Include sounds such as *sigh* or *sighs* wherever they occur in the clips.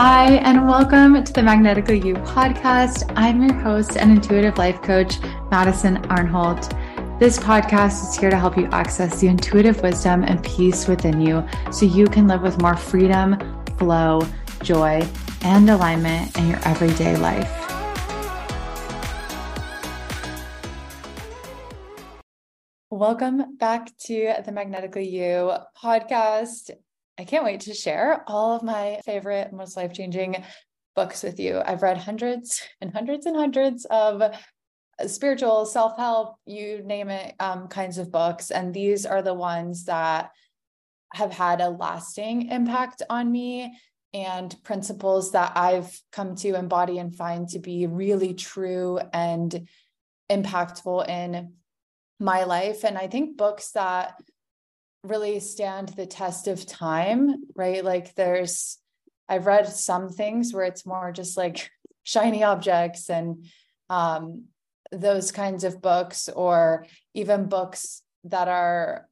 Hi, and welcome to the Magnetically You podcast. I'm your host and intuitive life coach, Madison Arnholt. This podcast is here to help you access the intuitive wisdom and peace within you so you can live with more freedom, flow, joy, and alignment in your everyday life. Welcome back to the Magnetically You podcast. I can't wait to share all of my favorite, most life changing books with you. I've read hundreds and hundreds and hundreds of spiritual, self help, you name it, um, kinds of books. And these are the ones that have had a lasting impact on me and principles that I've come to embody and find to be really true and impactful in my life. And I think books that really stand the test of time, right? Like there's, I've read some things where it's more just like *laughs* shiny objects and um, those kinds of books, or even books that are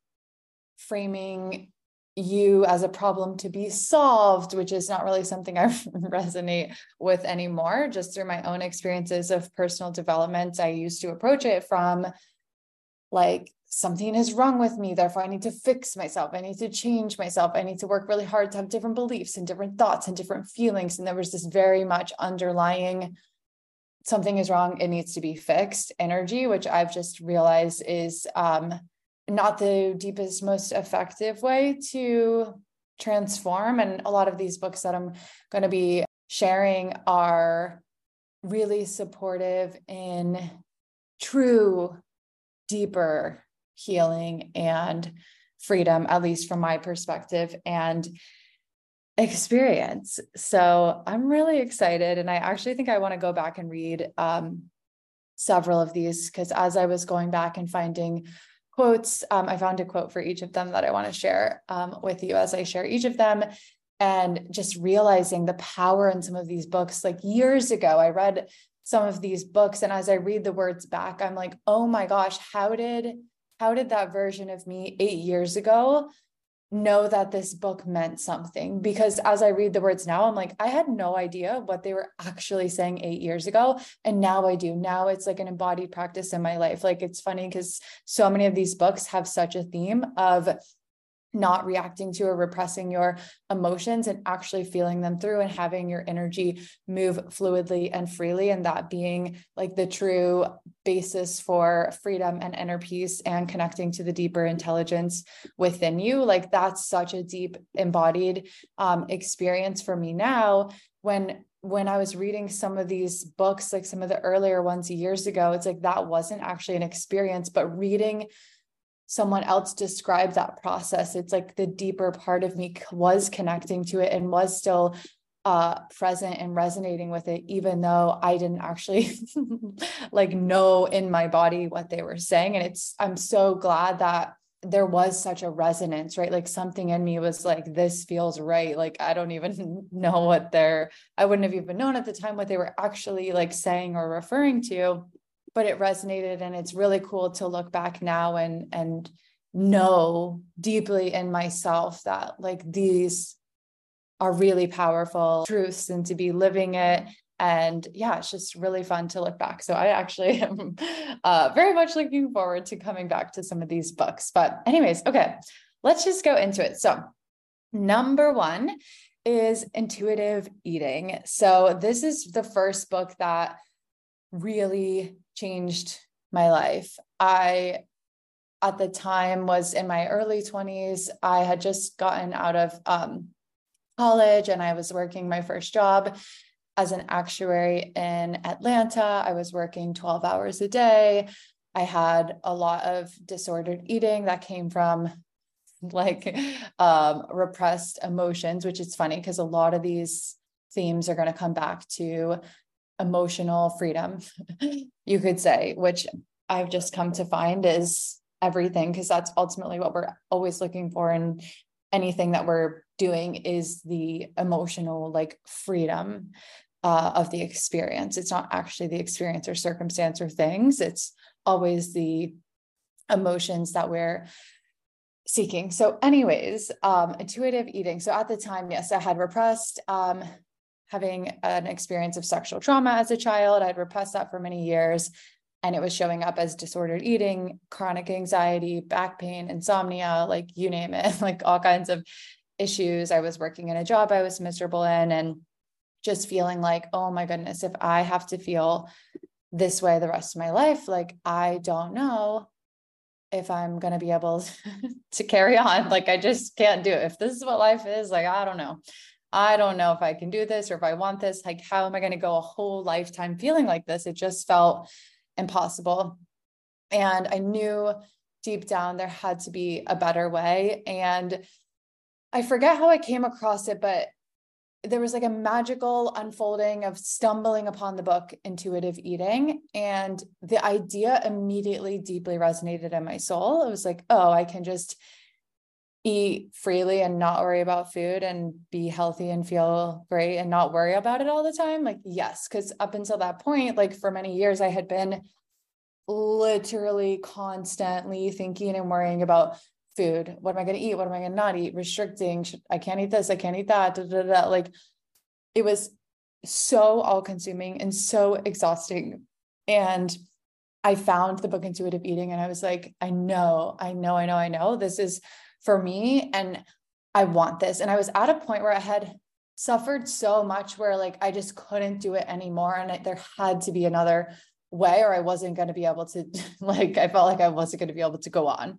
framing you as a problem to be solved, which is not really something *laughs* I resonate with anymore. Just through my own experiences of personal development, I used to approach it from like something is wrong with me. Therefore, I need to fix myself. I need to change myself. I need to work really hard to have different beliefs and different thoughts and different feelings. And there was this very much underlying something is wrong. It needs to be fixed energy, which I've just realized is um, not the deepest, most effective way to transform. And a lot of these books that I'm going to be sharing are really supportive in true, deeper healing and freedom, at least from my perspective and experience. So I'm really excited. And I actually think I want to go back and read um, several of these because as I was going back and finding quotes, um, I found a quote for each of them that I want to share um, with you as I share each of them. And just realizing the power in some of these books. Like years ago, I read some of these books. And as I read the words back, I'm like, oh my gosh, how did how did that version of me eight years ago know that this book meant something? Because as I read the words now, I'm like, I had no idea what they were actually saying eight years ago. And now I do. Now it's like an embodied practice in my life. Like it's funny because so many of these books have such a theme of not reacting to or repressing your emotions and actually feeling them through and having your energy move fluidly and freely and that being like the true basis for freedom and inner peace and connecting to the deeper intelligence within you. Like that's such a deep embodied um, experience for me now. When when I was reading some of these books, like some of the earlier ones years ago, it's like that wasn't actually an experience, but reading someone else describe that process. It's like the deeper part of me was connecting to it and was still uh, present and resonating with it even though i didn't actually *laughs* like know in my body what they were saying. And it's i'm so glad that there was such a resonance right? Like something in me was like this feels right. Like i don't even *laughs* know what they're i wouldn't have even known at the time what they were actually like saying or referring to but it resonated and it's really cool to look back now and and know deeply in myself that like these are really powerful truths and to be living it. And yeah it's just really fun to look back. So i actually *laughs* am uh, very much looking forward to coming back to some of these books. But anyways okay let's just go into it. So number one is intuitive eating. So this is the first book that really changed my life. I, at the time, was in my early 20s. I had just gotten out of um, college and I was working my first job as an actuary in Atlanta. I was working 12 hours a day. I had a lot of disordered eating that came from like um, repressed emotions, which is funny because a lot of these themes are going to come back to emotional freedom, *laughs* you could say, which I've just come to find is everything, because that's ultimately what we're always looking for. And anything that we're doing is the emotional like freedom uh, of the experience. It's not actually the experience or circumstance or things, it's always the emotions that we're seeking. So, anyways, um, intuitive eating. So at the time, yes, I had repressed um, having an experience of sexual trauma as a child. I'd repressed that for many years and it was showing up as disordered eating, chronic anxiety, back pain, insomnia, like you name it, *laughs* like all kinds of issues. I was working in a job I was miserable in and just feeling like, oh my goodness, if I have to feel this way the rest of my life, like I don't know if I'm going to be able *laughs* to carry on. Like I just can't do it. If this is what life is, like I don't know. I don't know if I can do this or if I want this. Like, how am I going to go a whole lifetime feeling like this? It just felt impossible. And I knew deep down there had to be a better way. And I forget how I came across it, but there was like a magical unfolding of stumbling upon the book intuitive eating and the idea immediately deeply resonated in my soul it was like oh i can just eat freely and not worry about food and be healthy and feel great and not worry about it all the time? Like yes because up until that point like for many years i had been literally constantly thinking and worrying about food. What am i going to eat? What am i going to not eat? Restricting Should, i can't eat this i can't eat that da, da, da. like it was so all consuming and so exhausting. And i found the book intuitive eating and i was like i know i know i know i know. This is for me and I want this. And I was at a point where I had suffered so much where like I just couldn't do it anymore. And there had to be another way or I wasn't going to be able to *laughs* like I felt like I wasn't going to be able to go on.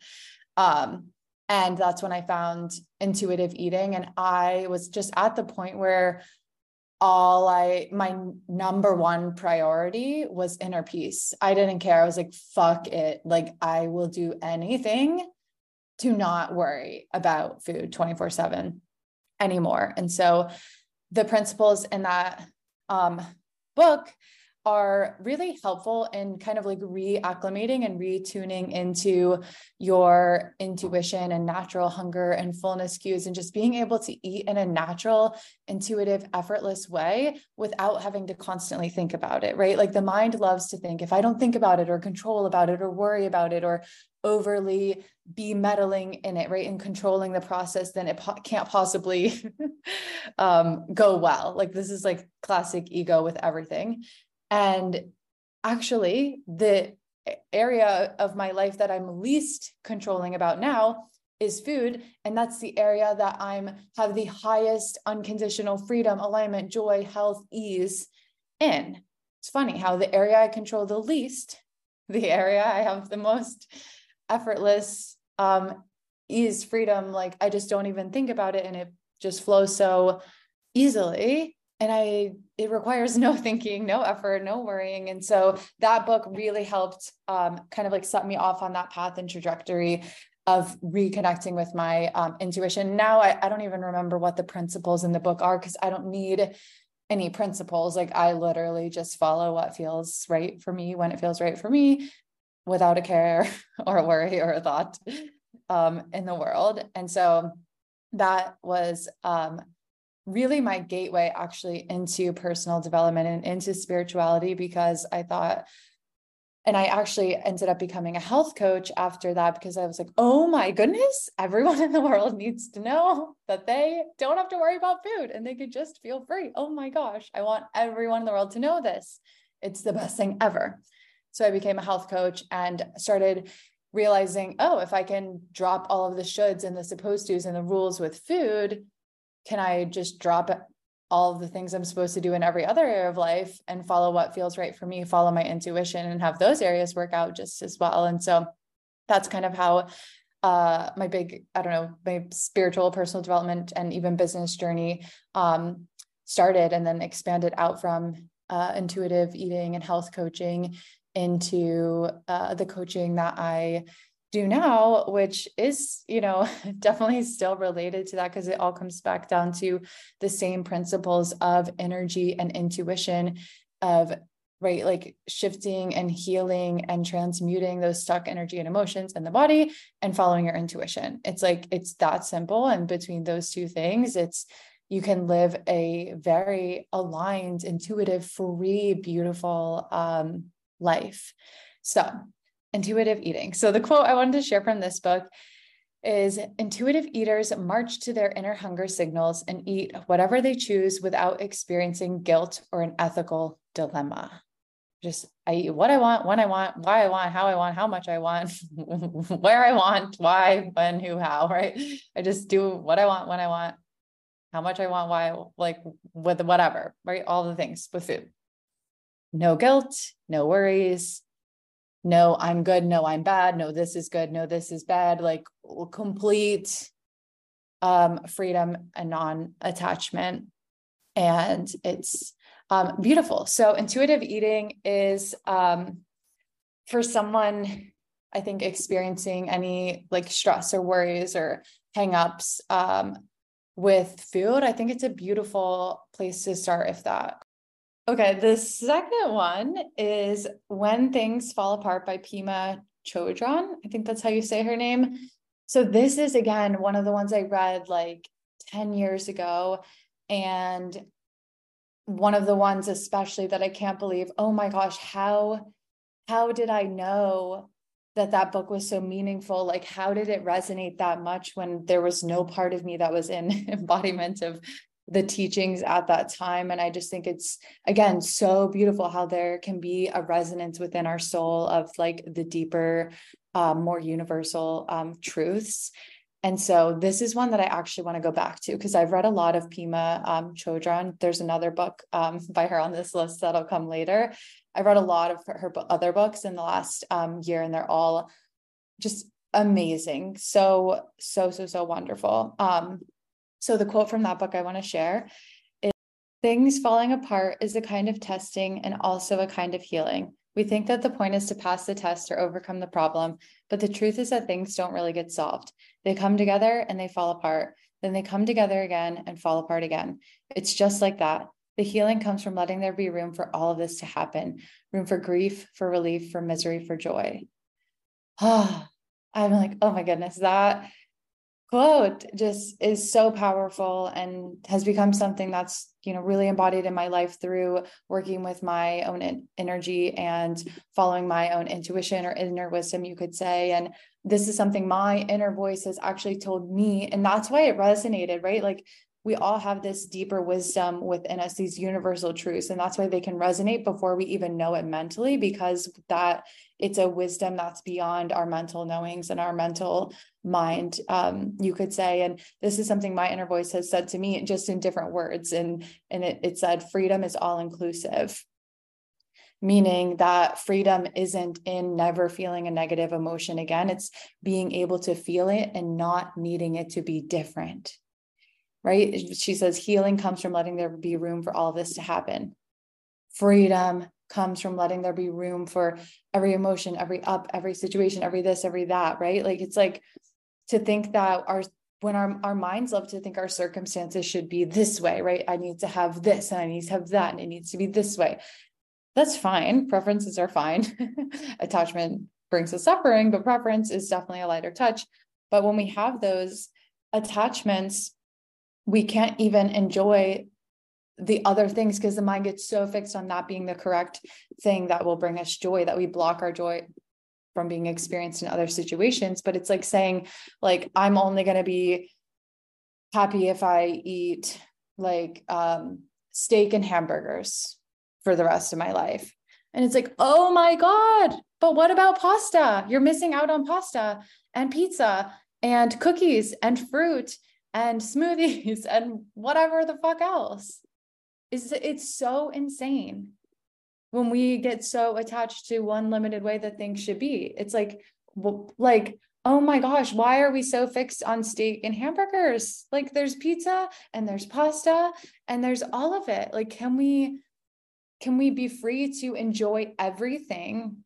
Um and that's when I found intuitive eating and I was just at the point where all I my number one priority was inner peace. I didn't care. I was like fuck it. Like I will do anything to not worry about food 24 7 anymore. And so the principles in that um, book are really helpful in kind of like reacclimating and retuning into your intuition and natural hunger and fullness cues and just being able to eat in a natural, intuitive, effortless way without having to constantly think about it, right? Like the mind loves to think if I don't think about it or control about it or worry about it or overly be meddling in it, right? And controlling the process, then it po- can't possibly *laughs* um, go well. Like this is like classic ego with everything. And actually, the area of my life that I'm least controlling about now is food and that's the area that i'm have the highest unconditional freedom alignment joy health ease in it's funny how the area i control the least *laughs* the area i have the most effortless um ease freedom like i just don't even think about it and it just flows so easily and I it requires *laughs* no thinking, no effort, no worrying. And so that book really helped um, kind of like set me off on that path and trajectory of reconnecting with my um, intuition. Now I, I don't even remember what the principles in the book are because I don't need any principles. Like I literally just follow what feels right for me when it feels right for me without a care *laughs* or a worry or a thought um, in the world. And so that was um, really my gateway actually into personal development and into spirituality because I thought, and I actually ended up becoming a health coach after that because I was like, oh my goodness, everyone *laughs* in the world needs to know that they don't have to worry about food and they could just feel free. Oh my gosh, I want everyone in the world to know this. It's the best thing ever. So I became a health coach and started realizing, oh, if I can drop all of the shoulds and the supposed tos and the rules with food, can I just drop all of the things I'm supposed to do in every other area of life and follow what feels right for me, follow my intuition and have those areas work out just as well. And so that's kind of how uh my big, I don't know, my spiritual personal development and even business journey um started and then expanded out from uh, intuitive eating and health coaching into uh, the coaching that I do now, which is, you know, *laughs* definitely still related to that because it all comes back down to the same principles of energy and intuition of right like shifting and healing and transmuting those stuck energy and emotions in the body and following your intuition. It's like it's that simple. And between those two things it's you can live a very aligned intuitive free beautiful um life so intuitive eating. So the quote I wanted to share from this book is intuitive eaters march to their inner hunger signals and eat whatever they choose without experiencing guilt or an ethical dilemma. Just I eat what I want, when I want, why I want, how I want, how much I want, *laughs* where I want, why, when, who, how, right? I just do what I want, when I want, how much I want, why, like with whatever, right? All the things with food. No guilt, no worries, no, I'm good, no, I'm bad, no, this is good, no, this is bad, like complete um, freedom and non-attachment. And it's um, beautiful. So intuitive eating is um, for someone, I think, experiencing any like stress or worries or hangups um, with food. I think it's a beautiful place to start if that Okay, the second one is When Things Fall Apart by Pema Chodron. I think that's how you say her name. So this is again one of the ones I read like 10 years ago and one of the ones especially that I can't believe, oh my gosh, how how did I know that that book was so meaningful? Like how did it resonate that much when there was no part of me that was in *laughs* embodiment of the teachings at that time. And I just think it's, again, so beautiful how there can be a resonance within our soul of like the deeper, um, more universal um, truths. And so this is one that I actually want to go back to because I've read a lot of Pema um, Chodron. There's another book um, *laughs* by her on this list that'll come later. I've read a lot of her, her other books in the last um, year, and they're all just amazing. So, so, so, so wonderful. Um, so the quote from that book I want to share is things falling apart is a kind of testing and also a kind of healing. We think that the point is to pass the test or overcome the problem, but the truth is that things don't really get solved. They come together and they fall apart. Then they come together again and fall apart again. It's just like that. The healing comes from letting there be room for all of this to happen room for grief, for relief, for misery, for joy. Ah, *sighs* I'm like, oh my goodness, that quote just is so powerful and has become something that's you know really embodied in my life through working with my own energy and following my own intuition or inner wisdom you could say. And this is something my inner voice has actually told me and that's why it resonated right? Like we all have this deeper wisdom within us, these universal truths. And that's why they can resonate before we even know it mentally, because that it's a wisdom that's beyond our mental knowings and our mental mind, um, you could say. And this is something my inner voice has said to me just in different words. And, and it, it said, freedom is all inclusive meaning that freedom isn't in never feeling a negative emotion again. It's being able to feel it and not needing it to be different right? She says healing comes from letting there be room for all this to happen. Freedom comes from letting there be room for every emotion, every up, every situation, every this, every that, right? Like it's like to think that our when our, our minds love to think our circumstances should be this way, right? I need to have this and I need to have that and it needs to be this way. That's fine. Preferences are fine. *laughs* Attachment brings us suffering, but preference is definitely a lighter touch. But when we have those attachments we can't even enjoy the other things because the mind gets so fixed on that being the correct thing that will bring us joy that we block our joy from being experienced in other situations. But it's like saying like i'm only going to be happy if i eat like um steak and hamburgers for the rest of my life. And it's like oh my god but what about pasta? You're missing out on pasta and pizza and cookies and fruit and smoothies *laughs* and whatever the fuck else. Is it's so insane when we get so attached to one limited way that things should be. It's like like oh my gosh, why are we so fixed on steak and hamburgers? Like there's pizza and there's pasta and there's all of it. Like can we can we be free to enjoy everything?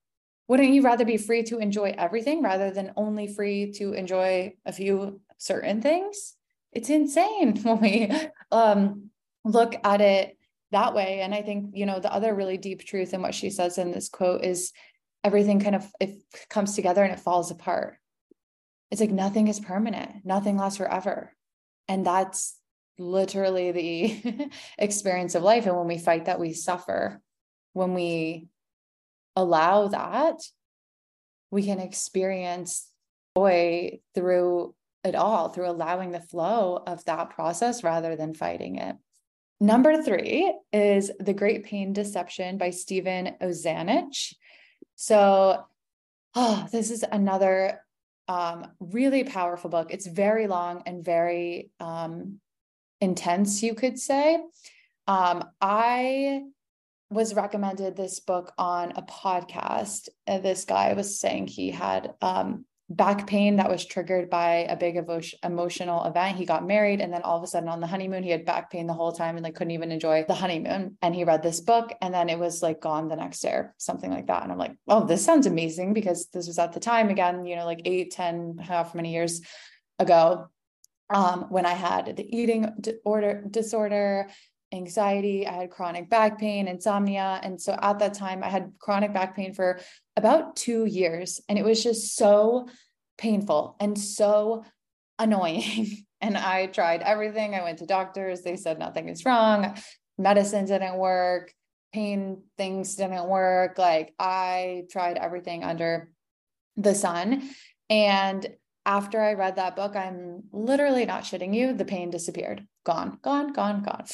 Wouldn't you rather be free to enjoy everything rather than only free to enjoy a few certain things? It's insane *laughs* when we um, look at it that way. And I think, you know, the other really deep truth in what she says in this quote is everything kind of it comes together and it falls apart. It's like nothing is permanent, nothing lasts forever. And that's literally the *laughs* experience of life. And when we fight that, we suffer. When we allow that, we can experience joy through it all through allowing the flow of that process rather than fighting it. Number three is The Great Pain Deception by Steven Ozanich. So, oh, this is another um, really powerful book. It's very long and very um, intense, you could say. Um, I was recommended this book on a podcast. This guy was saying he had um, back pain that was triggered by a big emotional event. He got married and then all of a sudden on the honeymoon, he had back pain the whole time and like couldn't even enjoy the honeymoon. And he read this book and then it was like gone the next day something like that. And I'm like, oh, this sounds amazing because this was at the time again, you know, like eight, 10, however many years ago. Um, when I had the eating disorder, disorder, anxiety, I had chronic back pain, insomnia. And so at that time, I had chronic back pain for about two years. And it was just so painful and so annoying. *laughs* and I tried everything. I went to doctors, they said nothing is wrong, medicine didn't work, pain things didn't work. Like I tried everything under the sun. And after I read that book, I'm literally not shitting you, the pain disappeared. Gone, gone, gone, gone.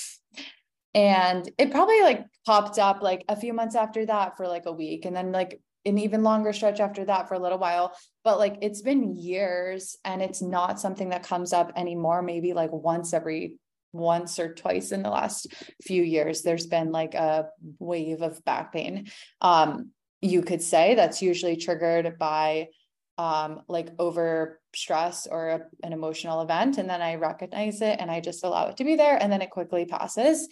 And it probably like popped up like a few months after that for like a week. And then like an even longer stretch after that for a little while. But like it's been years and it's not something that comes up anymore, maybe like once every once or twice in the last few years there's been like a wave of back pain um you could say that's usually triggered by um, like over stress or a, an emotional event and then i recognize it and i just allow it to be there and then it quickly passes.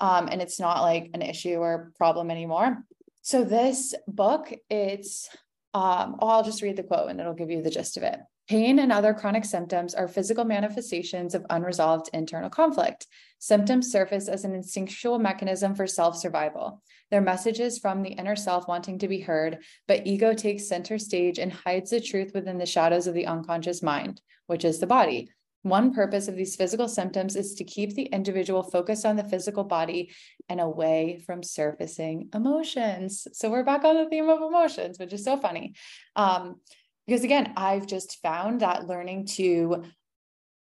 Um, and it's not like an issue or problem anymore. So this book it's um, oh, i'll just read the quote and it'll give you the gist of it. Pain and other chronic symptoms are physical manifestations of unresolved internal conflict. Symptoms surface as an instinctual mechanism for self survival. They're messages from the inner self wanting to be heard, but ego takes center stage and hides the truth within the shadows of the unconscious mind, which is the body. One purpose of these physical symptoms is to keep the individual focused on the physical body and away from surfacing emotions. So we're back on the theme of emotions, which is so funny. Um, because again, I've just found that learning to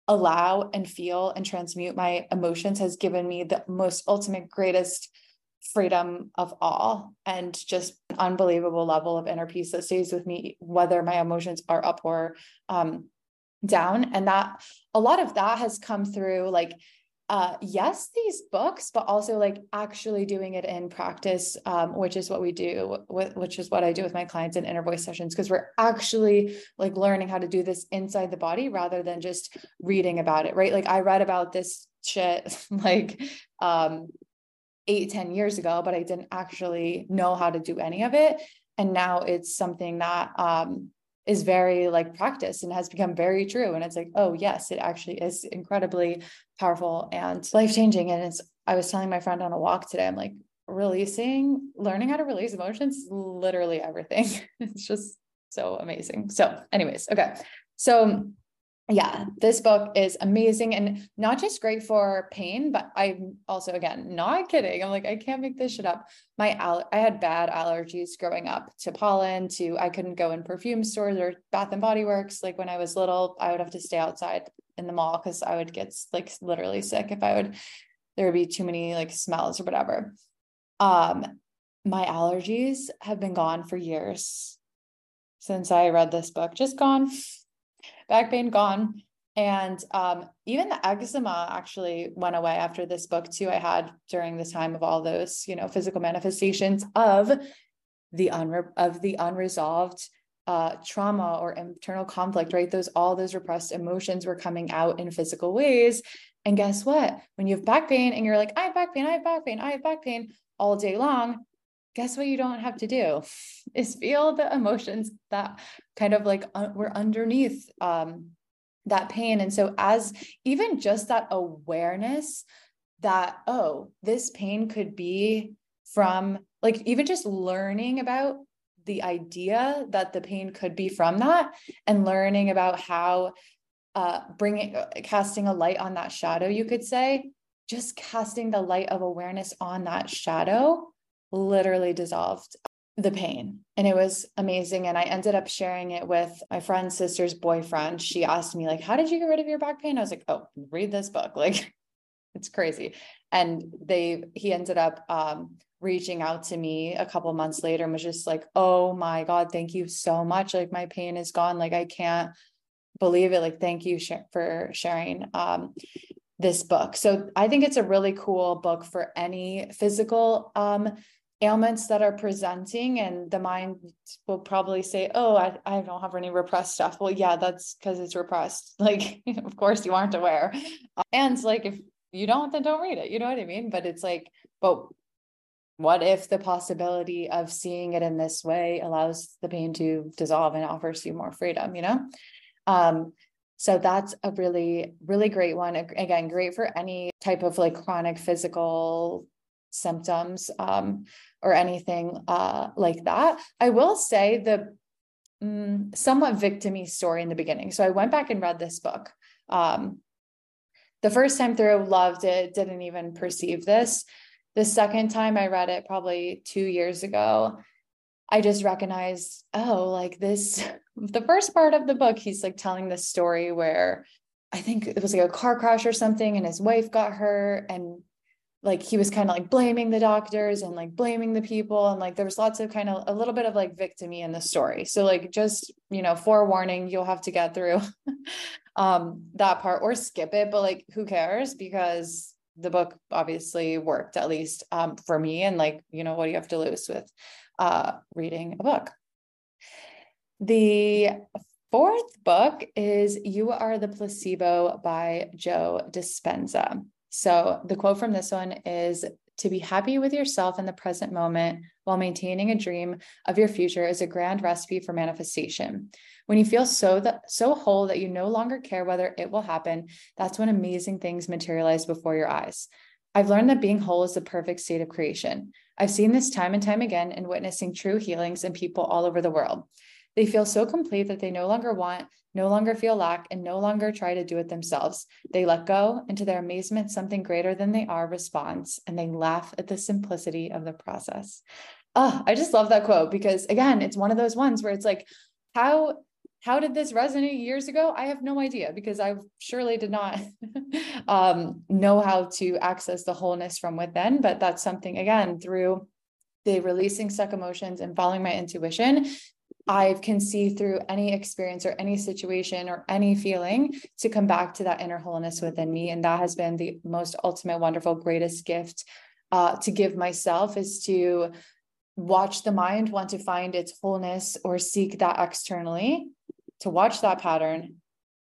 allow and feel and transmute my emotions has given me the most ultimate, greatest freedom of all and just an unbelievable level of inner peace that stays with me, whether my emotions are up or um, down. And that a lot of that has come through like uh, yes, these books, but also like actually doing it in practice, um, which is what we do, with, which is what I do with my clients in inner voice sessions, because we're actually like learning how to do this inside the body rather than just reading about it, right? Like I read about this shit *laughs* like um, eight, ten years ago, but I didn't actually know how to do any of it. And now it's something that um, is very like practice and has become very true. And it's like, oh, yes, it actually is incredibly powerful and life changing. And it's, I was telling my friend on a walk today, I'm like, releasing, learning how to release emotions, literally everything. *laughs* it's just so amazing. So, anyways, okay. So, yeah, this book is amazing and not just great for pain, but I'm also again not kidding. I'm like I can't make this shit up. My al- I had bad allergies growing up to pollen, to I couldn't go in perfume stores or Bath and Body Works. Like when I was little, I would have to stay outside in the mall because I would get like literally sick if I would. There would be too many like smells or whatever. Um, my allergies have been gone for years since I read this book. Just gone back pain gone. And um, even the eczema actually went away after this book too. I had during the time of all those, you know, physical manifestations of the unre- of the unresolved uh, trauma or internal conflict, right? Those all those repressed emotions were coming out in physical ways. And guess what? When you have back pain and you're like, I have back pain, I have back pain, I have back pain all day long, guess what you don't have to do is feel the emotions that kind of like uh, were underneath um, that pain. And so as even just that awareness that oh this pain could be from like even just learning about the idea that the pain could be from that and learning about how uh bringing uh, casting a light on that shadow you could say just casting the light of awareness on that shadow literally dissolved the pain. And it was amazing. And i ended up sharing it with my friend's sister's boyfriend. She asked me like how did you get rid of your back pain? I was like oh read this book. *laughs* Like it's crazy. And they he ended up um reaching out to me a couple months later and was just like oh my god thank you so much. Like my pain is gone. Like i can't believe it. Like thank you sh- for sharing um this book. So i think it's a really cool book for any physical um ailments that are presenting and the mind will probably say oh i, I don't have any repressed stuff. Well yeah that's because it's repressed. *laughs* Like of course you aren't aware. And like if you don't then don't read it you know what i mean? But it's like but what if the possibility of seeing it in this way allows the pain to dissolve and offers you more freedom you know? Um so that's a really really great one. Again great for any type of like chronic physical symptoms um, or anything uh, like that. I will say the um, somewhat victimy story in the beginning. So I went back and read this book. Um, the first time through, loved it, didn't even perceive this. The second time I read it, probably two years ago, I just recognized, oh, like this, *laughs* the first part of the book, he's like telling this story where I think it was like a car crash or something, and his wife got hurt, and like he was kind of like blaming the doctors and like blaming the people and like there was lots of kind of a little bit of like victimy in the story. So like just you know forewarning you'll have to get through *laughs* um that part or skip it but like who cares? Because the book obviously worked at least um for me and like you know what do you have to lose with uh reading a book? The fourth book is you are the placebo by joe dispenza so the quote from this one is to be happy with yourself in the present moment while maintaining a dream of your future is a grand recipe for manifestation. When you feel so that so whole that you no longer care whether it will happen, that's when amazing things materialize before your eyes. I've learned that being whole is the perfect state of creation. I've seen this time and time again in witnessing true healings in people all over the world. They feel so complete that they no longer want, no longer feel lack, and no longer try to do it themselves. They let go, and to their amazement, something greater than they are responds, and they laugh at the simplicity of the process. Oh, I just love that quote because, again, it's one of those ones where it's like, how how did this resonate years ago i have no idea because i surely did not *laughs* um, know how to access the wholeness from within but that's something again through the releasing stuck emotions and following my intuition I can see through any experience or any situation or any feeling to come back to that inner wholeness within me. And that has been the most ultimate, wonderful, greatest gift uh, to give myself is to watch the mind want to find its wholeness or seek that externally, to watch that pattern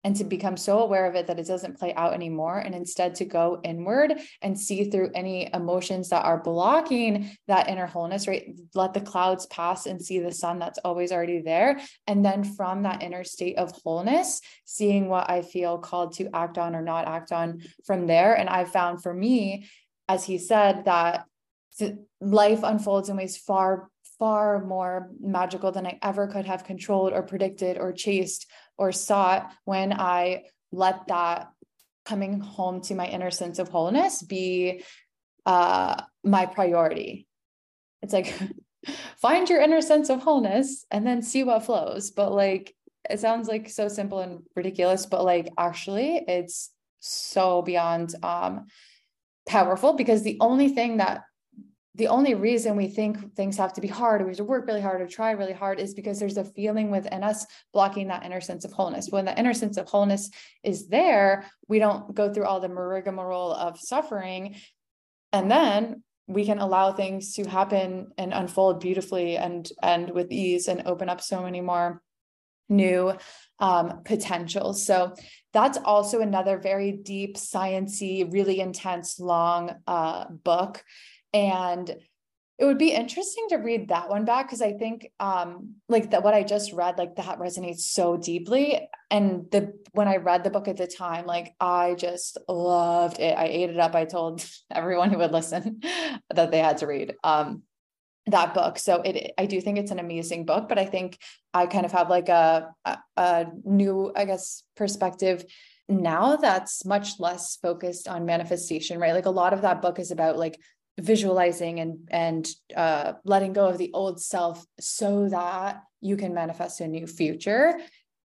and to become so aware of it that it doesn't play out anymore and instead to go inward and see through any emotions that are blocking that inner wholeness right? Let the clouds pass and see the sun that's always already there. And then from that inner state of wholeness seeing what i feel called to act on or not act on from there. And i found for me as he said that life unfolds in ways far far more magical than I ever could have controlled or predicted or chased or sought when I let that coming home to my inner sense of wholeness be uh, my priority. It's like *laughs* find your inner sense of wholeness and then see what flows. But like it sounds like so simple and ridiculous, but like actually it's so beyond um powerful because the only thing that the only reason we think things have to be hard or we have to work really hard or try really hard is because there's a feeling within us blocking that inner sense of wholeness. When the inner sense of wholeness is there, we don't go through all the rigmarole of suffering. And then we can allow things to happen and unfold beautifully and and with ease and open up so many more new um, potentials. So that's also another very deep, sciency, really intense, long uh, book and it would be interesting to read that one back because I think um like that what I just read like that resonates so deeply. And the when I read the book at the time like I just loved it. I ate it up. I told *laughs* everyone who would listen *laughs* that they had to read um that book. So it I do think it's an amazing book but I think I kind of have like a a, a new I guess perspective now that's much less focused on manifestation right? Like a lot of that book is about like visualizing and and uh, letting go of the old self so that you can manifest a new future.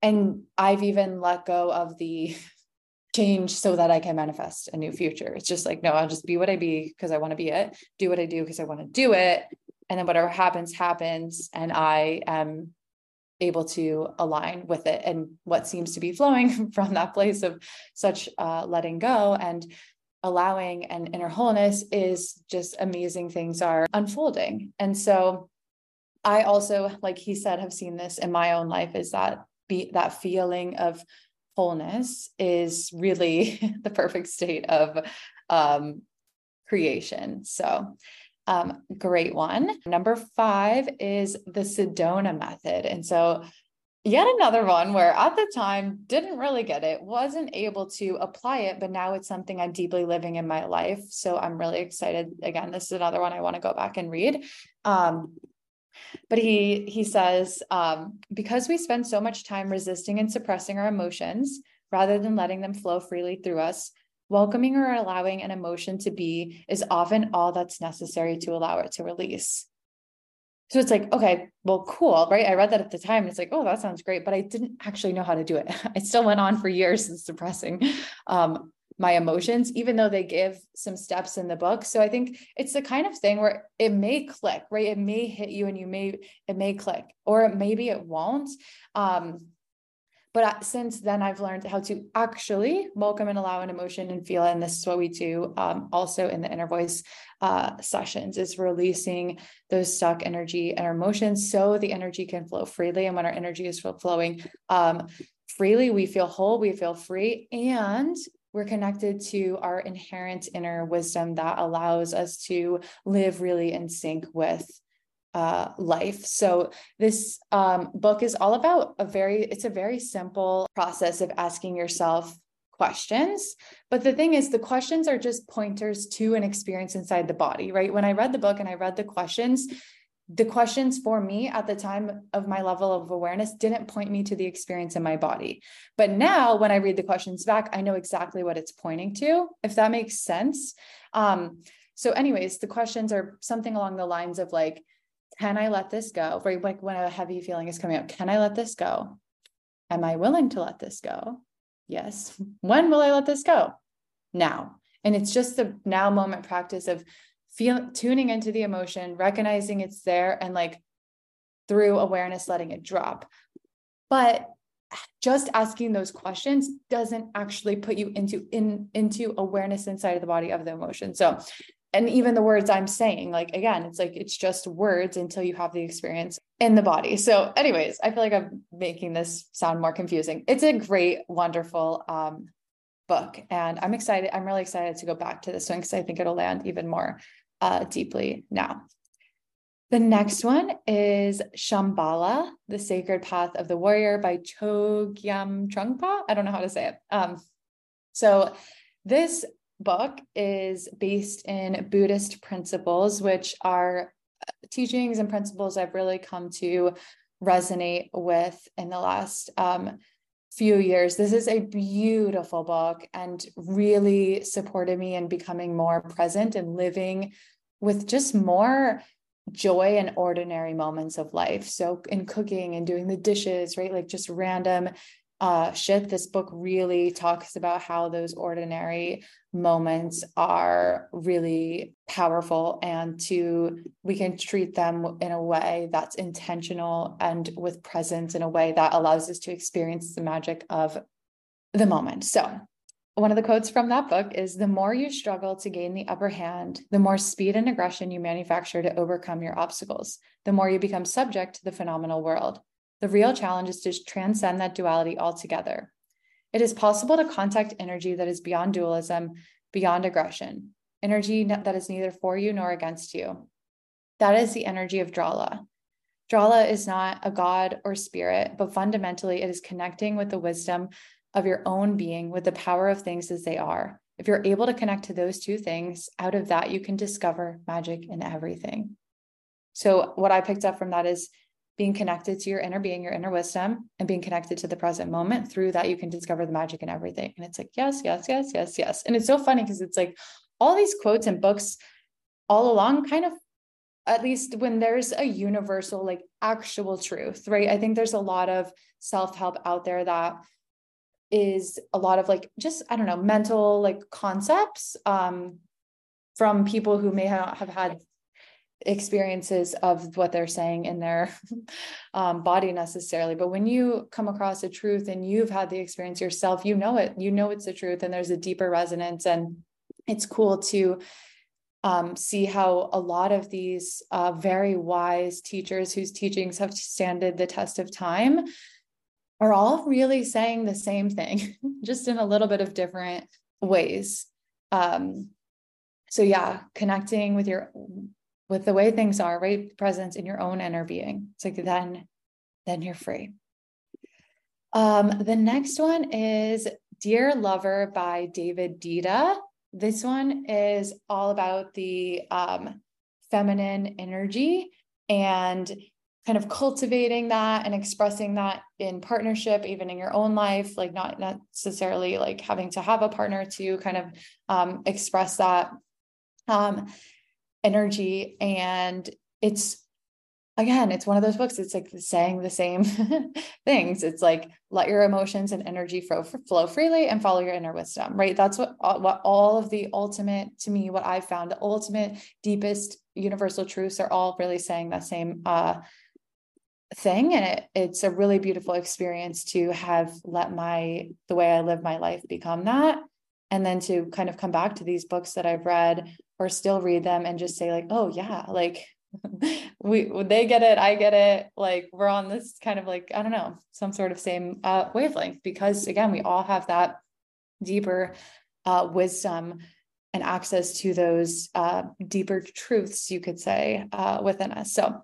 And i've even let go of the *laughs* change so that i can manifest a new future. It's just like no i'll just be what i be because i want to be it. Do what i do because i want to do it. And then whatever happens happens. And i am able to align with it. And what seems to be flowing *laughs* from that place of such uh, letting go. And allowing and inner wholeness is just amazing things are unfolding. And so I also, like he said, have seen this in my own life is that be that feeling of wholeness is really *laughs* the perfect state of um, creation. So um, great one. Number five is the Sedona method. And so yet another one where at the time didn't really get it wasn't able to apply it but now it's something i'm deeply living in my life. So i'm really excited. Again this is another one i want to go back and read. Um, but he he says um, because we spend so much time resisting and suppressing our emotions rather than letting them flow freely through us welcoming or allowing an emotion to be is often all that's necessary to allow it to release so it's like, okay, well, cool, right? I read that at the time. It's like, oh, that sounds great, but I didn't actually know how to do it. *laughs* I still went on for years and suppressing um, my emotions, even though they give some steps in the book. So I think it's the kind of thing where it may click, right? It may hit you and you may, it may click, or maybe it won't. Um, but since then, I've learned how to actually welcome and allow an emotion and feel it. And this is what we do um, also in the inner voice uh, sessions is releasing those stuck energy and our emotions so the energy can flow freely. And when our energy is flowing um, freely, we feel whole, we feel free, and we're connected to our inherent inner wisdom that allows us to live really in sync with uh, life. So this um, book is all about a very, it's a very simple process of asking yourself questions. But the thing is, the questions are just pointers to an experience inside the body, right? When I read the book and I read the questions, the questions for me at the time of my level of awareness didn't point me to the experience in my body. But now, when I read the questions back, I know exactly what it's pointing to, if that makes sense. Um, so, anyways, the questions are something along the lines of like, can I let this go? Right. Like when a heavy feeling is coming up, can I let this go? Am I willing to let this go? Yes. When will I let this go? Now. And it's just the now moment practice of feel tuning into the emotion, recognizing it's there and like through awareness, letting it drop. But just asking those questions doesn't actually put you into in into awareness inside of the body of the emotion. So and even the words I'm saying, like again, it's like it's just words until you have the experience in the body. So, anyways, I feel like I'm making this sound more confusing. It's a great, wonderful um, book, and I'm excited. I'm really excited to go back to this one because I think it'll land even more uh, deeply now. The next one is Shambhala, The Sacred Path of the Warrior by Chogyam Trungpa. I don't know how to say it. Um, so this book is based in Buddhist principles, which are teachings and principles I've really come to resonate with in the last um, few years. This is a beautiful book and really supported me in becoming more present and living with just more joy and ordinary moments of life. So, in cooking and doing the dishes, right? Like just random uh, shit, this book really talks about how those ordinary moments are really powerful and to we can treat them in a way that's intentional and with presence in a way that allows us to experience the magic of the moment. So, one of the quotes from that book is the more you struggle to gain the upper hand, the more speed and aggression you manufacture to overcome your obstacles, the more you become subject to the phenomenal world. The real challenge is to transcend that duality altogether. It is possible to contact energy that is beyond dualism, beyond aggression, energy that is neither for you nor against you. That is the energy of Drala. Drala is not a god or spirit, but fundamentally it is connecting with the wisdom of your own being with the power of things as they are. If you're able to connect to those two things, out of that, you can discover magic in everything. So, what I picked up from that is being connected to your inner being, your inner wisdom, and being connected to the present moment. Through that, you can discover the magic in everything. And it's like, yes, yes, yes, yes, yes. And it's so funny because it's like all these quotes and books all along kind of at least when there's a universal like actual truth right i think there's a lot of self-help out there that is a lot of like just i don't know mental like concepts um from people who may have, have had experiences of what they're saying in their *laughs* um, body necessarily. But when you come across a truth and you've had the experience yourself you know it. You know it's the truth and there's a deeper resonance. And it's cool to um, see how a lot of these uh, very wise teachers whose teachings have standed the test of time are all really saying the same thing, *laughs* just in a little bit of different ways. Um, so yeah, connecting with your with the way things are, right? Presence in your own inner being. It's like then, then you're free. Um, the next one is Dear Lover by David Deida. This one is all about the um, feminine energy and kind of cultivating that and expressing that in partnership even in your own life like not necessarily like having to have a partner to kind of um, express that um, energy and it's again it's one of those books it's like saying the same *laughs* things. It's like let your emotions and energy flow, flow freely and follow your inner wisdom right? That's what what all of the ultimate to me what i found the ultimate deepest universal truths are all really saying the same uh thing. And it, it's a really beautiful experience to have let my the way i live my life become that. And then to kind of come back to these books that i've read or still read them and just say like oh yeah like *laughs* we they get it i get it like we're on this kind of like i don't know some sort of same uh, wavelength because again we all have that deeper uh, wisdom and access to those uh, deeper truths you could say uh, within us so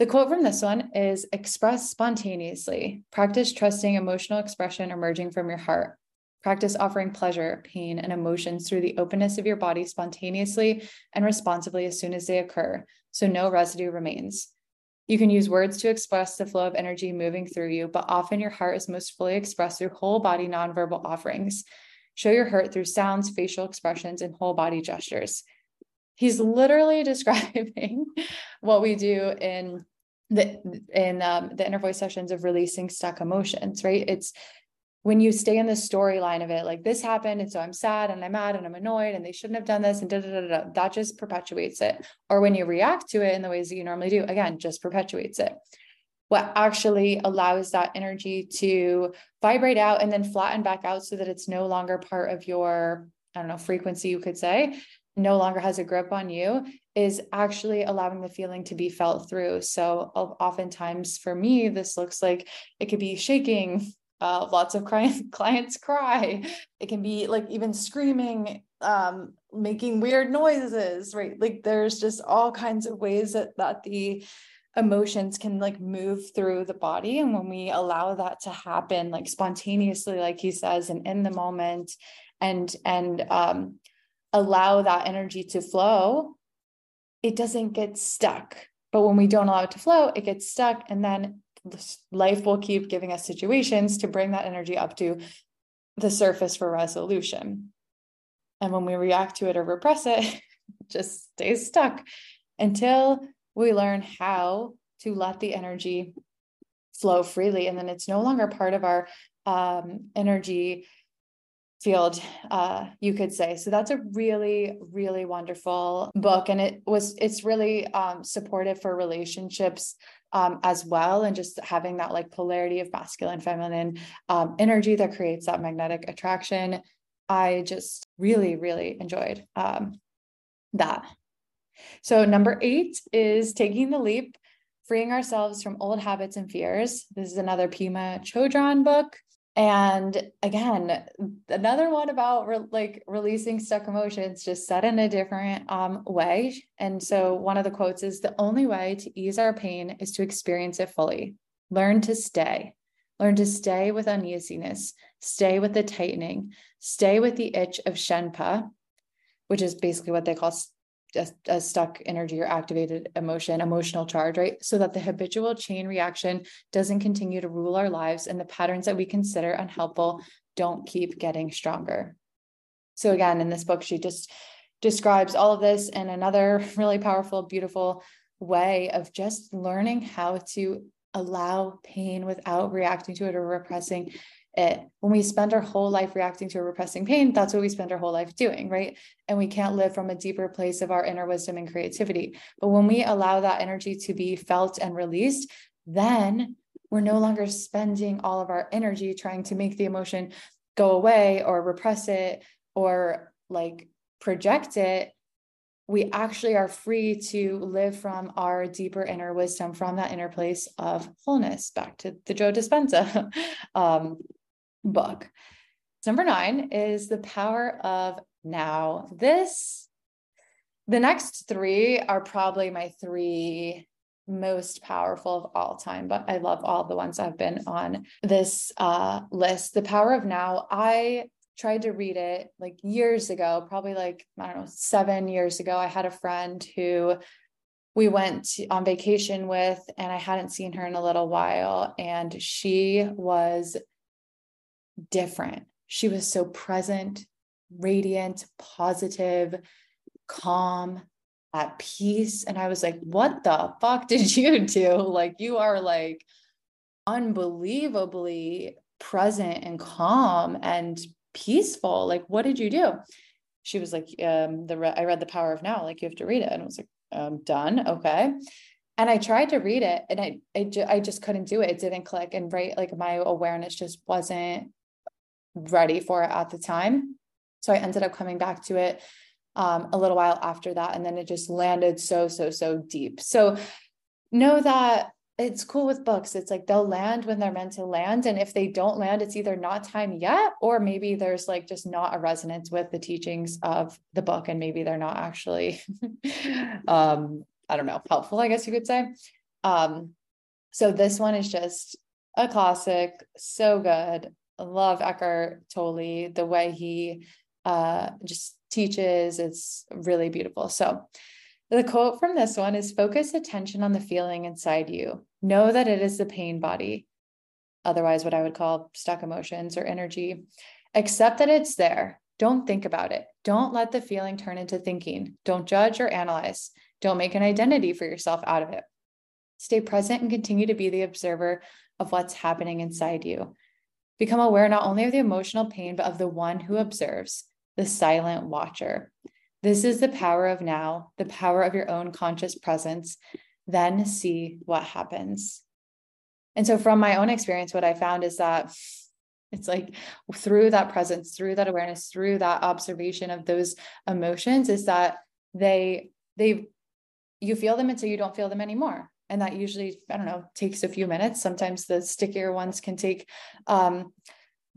the quote from this one is express spontaneously. Practice trusting emotional expression emerging from your heart. Practice offering pleasure, pain, and emotions through the openness of your body spontaneously and responsibly as soon as they occur, so no residue remains. You can use words to express the flow of energy moving through you, but often your heart is most fully expressed through whole body nonverbal offerings. Show your hurt through sounds, facial expressions, and whole body gestures he's literally *laughs* describing what we do in the in um, the inner voice sessions of releasing stuck emotions right it's when you stay in the storyline of it like this happened and so i'm sad and i'm mad and i'm annoyed and they shouldn't have done this and da, da, da, da, that just perpetuates it or when you react to it in the ways that you normally do again just perpetuates it what actually allows that energy to vibrate out and then flatten back out so that it's no longer part of your I don't know, frequency, you could say, no longer has a grip on you is actually allowing the feeling to be felt through. So oftentimes for me, this looks like it could be shaking. Uh, lots of *laughs* clients cry. It can be like even screaming, um, making weird noises, right? Like there's just all kinds of ways that that the emotions can like move through the body and when we allow that to happen like spontaneously like he says and in the moment and and um allow that energy to flow, it doesn't get stuck. But when we don't allow it to flow, it gets stuck. And then life will keep giving us situations to bring that energy up to the surface for resolution. And when we react to it or repress it, it *laughs* just stays stuck until we learn how to let the energy flow freely. And then it's no longer part of our um, energy field uh, you could say. So that's a really really wonderful book and it was it's really um, supportive for relationships um, as well and just having that like polarity of masculine feminine um, energy that creates that magnetic attraction. I just really really enjoyed um, that. So number eight is taking the leap freeing ourselves from old habits and fears. This is another Pema Chodron book and again another one about re- like releasing stuck emotions just said in a different um, way. And so one of the quotes is the only way to ease our pain is to experience it fully. Learn to stay. Learn to stay with uneasiness. Stay with the tightening. Stay with the itch of shenpa which is basically what they call a, stuck energy or activated emotion, emotional charge, right? So that the habitual chain reaction doesn't continue to rule our lives and the patterns that we consider unhelpful don't keep getting stronger. So again, in this book, she just describes all of this in another *laughs* really powerful, beautiful way of just learning how to allow pain without reacting to it or repressing it. When we spend our whole life reacting to a repressing pain, that's what we spend our whole life doing, right? And we can't live from a deeper place of our inner wisdom and creativity. But when we allow that energy to be felt and released, then we're no longer spending all of our energy trying to make the emotion go away or repress it or like project it we actually are free to live from our deeper inner wisdom from that inner place of wholeness back to the joe dispenza *laughs* um, book number nine is the power of now this the next three are probably my three most powerful of all time but i love all the ones i've been on this uh, list the power of now i tried to read it like years ago, probably like, I don't know, seven years ago. I had a friend who we went on vacation with, and I hadn't seen her in a little while. And she was different. She was so present, radiant, positive, calm, at peace. And I was like, what the fuck *laughs* did you do? Like, you are like unbelievably present and calm and peaceful. Like, what did you do? She was like, um, the re- I read The Power of Now. Like, you have to read it. And I was like, um, done. Okay. And I tried to read it and I, I, ju- I just couldn't do it. It didn't click. And right, like my awareness just wasn't ready for it at the time. So I ended up coming back to it um, a little while after that. And then it just landed so, so, so deep. So know that it's cool with books. It's like they'll land when they're meant to land. And if they don't land, it's either not time yet, or maybe there's like just not a resonance with the teachings of the book. And maybe they're not actually, *laughs* um, I don't know, helpful, I guess you could say. Um, so this one is just a classic, so good. Love Eckhart Tolle, the way he uh, just teaches. It's really beautiful. So the quote from this one is focus attention on the feeling inside you. Know that it is the pain body, otherwise, what I would call stuck emotions or energy. Accept that it's there. Don't think about it. Don't let the feeling turn into thinking. Don't judge or analyze. Don't make an identity for yourself out of it. Stay present and continue to be the observer of what's happening inside you. Become aware not only of the emotional pain, but of the one who observes, the silent watcher. This is the power of now, the power of your own conscious presence. Then see what happens. And so, from my own experience, what I found is that it's like through that presence, through that awareness, through that observation of those emotions, is that they, they, you feel them until you don't feel them anymore. And that usually, I don't know, takes a few minutes. Sometimes the stickier ones can take um,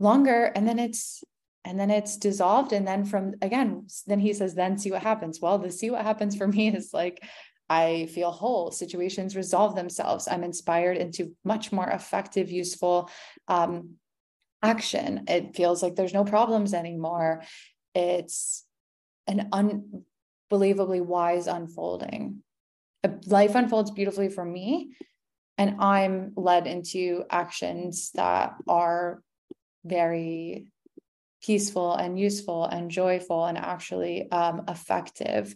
longer. And then it's and then it's dissolved and then from again then he says then see what happens. Well the see what happens for *laughs* me is like i feel whole. Situations resolve themselves. I'm inspired into much more effective useful um, action. It feels like there's no problems anymore. It's an unbelievably wise unfolding life unfolds beautifully for me and i'm led into actions that are very peaceful and useful and joyful and actually um, effective.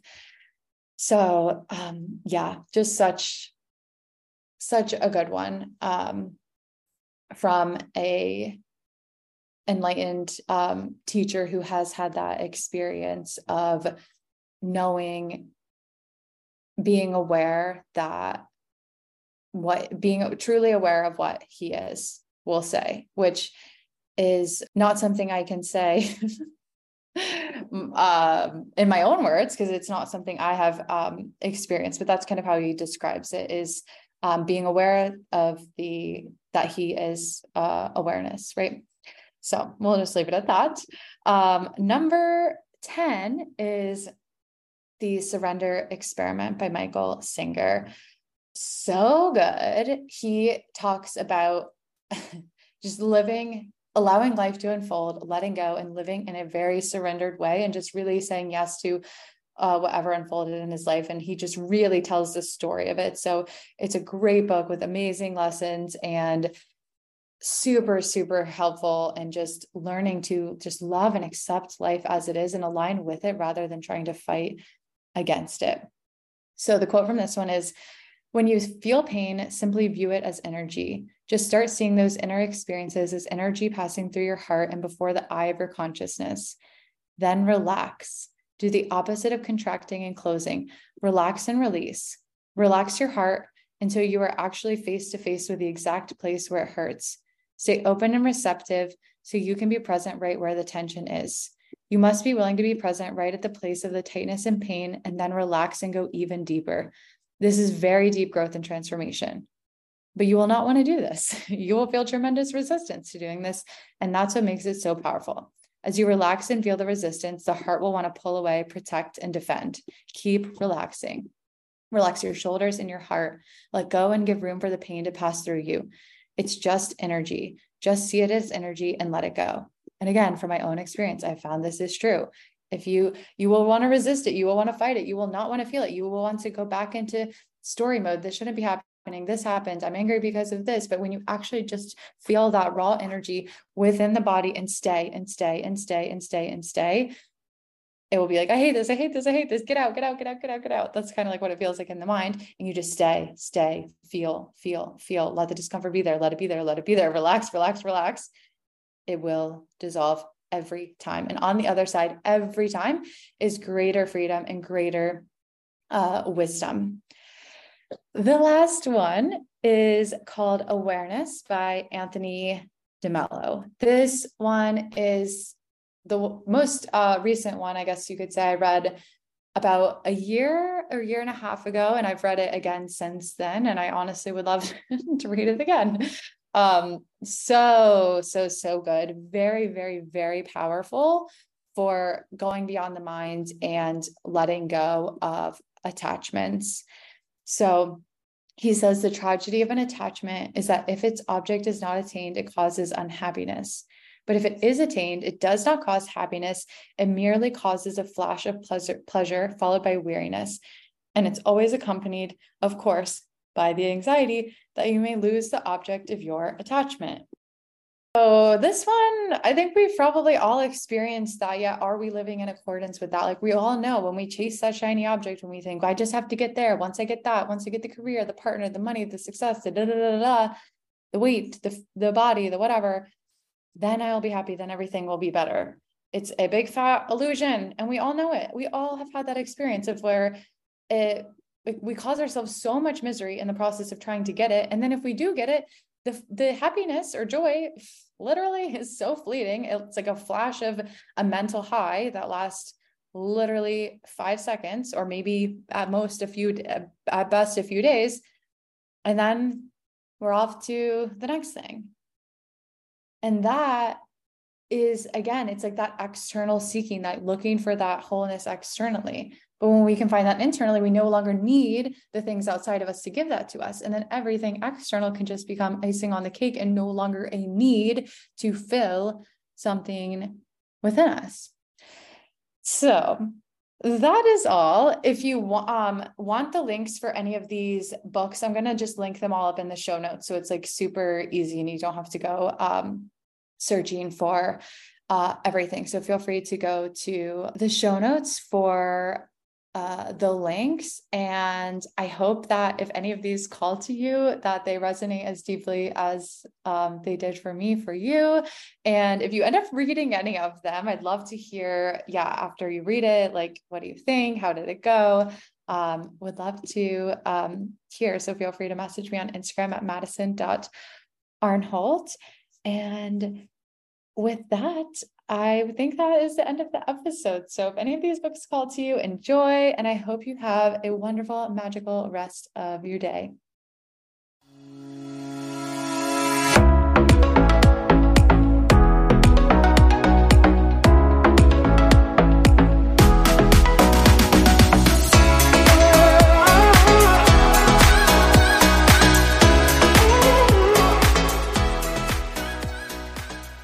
So um, yeah just such such a good one um, from a enlightened um, teacher who has had that experience of knowing being aware that what being truly aware of what he is will say which is not something I can say *laughs* um, in my own words because it's not something I have um, experienced. But that's kind of how he describes it: is um, being aware of the that he is uh, awareness, right? So we'll just leave it at that. Um, number ten is the Surrender Experiment by Michael Singer. So good. He talks about *laughs* just living allowing life to unfold, letting go, and living in a very surrendered way, and just really saying yes to uh, whatever unfolded in his life. And he just really tells the story of it. So it's a great book with amazing lessons and super, super helpful and just learning to just love and accept life as it is and align with it rather than trying to fight against it. So the quote from this one is when you feel pain, simply view it as energy. Just start seeing those inner experiences as energy passing through your heart and before the eye of your consciousness. Then relax. Do the opposite of contracting and closing. Relax and release. Relax your heart until you are actually face to face with the exact place where it hurts. Stay open and receptive so you can be present right where the tension is. You must be willing to be present right at the place of the tightness and pain and then relax and go even deeper. This is very deep growth and transformation. But you will not want to do this. *laughs* You will feel tremendous resistance to doing this. And that's what makes it so powerful. As you relax and feel the resistance, the heart will want to pull away, protect, and defend. Keep relaxing. Relax your shoulders and your heart. Let go and give room for the pain to pass through you. It's just energy. Just see it as energy and let it go. And again, from my own experience, I found this is true. If you you will want to resist it, you will want to fight it, you will not want to feel it. You will want to go back into story mode. This shouldn't be happening. This happened. I'm angry because of this. But when you actually just feel that raw energy within the body and stay and stay and stay and stay and stay, it will be like, I hate this, I hate this, I hate this. Get out, get out, get out, get out, get out. That's kind of like what it feels like in the mind. And you just stay, stay, feel, feel, feel. Let the discomfort be there. Let it be there. Let it be there. Relax, relax, relax. It will dissolve every time. And on the other side, every time is greater freedom and greater uh, wisdom. The last one is called Awareness by Anthony DeMello. This one is the most uh, recent one, I guess you could say, I read about a year or year and a half ago, and I've read it again since then. And I honestly would love *laughs* to read it again. Um, so, so, so good. Very, very, very powerful for going beyond the mind and letting go of attachments. So, he says the tragedy of an attachment is that if its object is not attained, it causes unhappiness. But if it is attained, it does not cause happiness. It merely causes a flash of pleasure, pleasure followed by weariness. And it's always accompanied, of course, by the anxiety that you may lose the object of your attachment. So, this one, I think we've probably all experienced that. Yet, are we living in accordance with that? Like, we all know when we chase that shiny object, when we think, I just have to get there. Once I get that, once I get the career, the partner, the money, the success, the da da da da, the weight, the, the body, the whatever, then I'll be happy. Then everything will be better. It's a big fat illusion. And we all know it. We all have had that experience of where it, we cause ourselves so much misery in the process of trying to get it. And then if we do get it, the, the happiness or joy literally *laughs* is so fleeting. It's like a flash of a mental high that lasts literally five seconds, or maybe at most a few, uh, at best a few days. And then we're off to the next thing. And that is, again, it's like that external seeking, that looking for that wholeness externally. But when we can find that internally, we no longer need the things outside of us to give that to us. And then everything external can just become icing on the cake and no longer a need to fill something within us. So that is all. If you um, want the links for any of these books, I'm going to just link them all up in the show notes. So it's like super easy and you don't have to go um, searching for uh, everything. So feel free to go to the show notes for uh, the links. And I hope that if any of these call to you, that they resonate as deeply as um, they did for me, for you. And if you end up reading any of them, I'd love to hear, yeah, after you read it, like, what do you think? How did it go? Um, would love to um, hear. So feel free to message me on Instagram at madison.arnholt. And with that, I think that is the end of the episode. So if any of these books call to you, enjoy. And I hope you have a wonderful, magical rest of your day.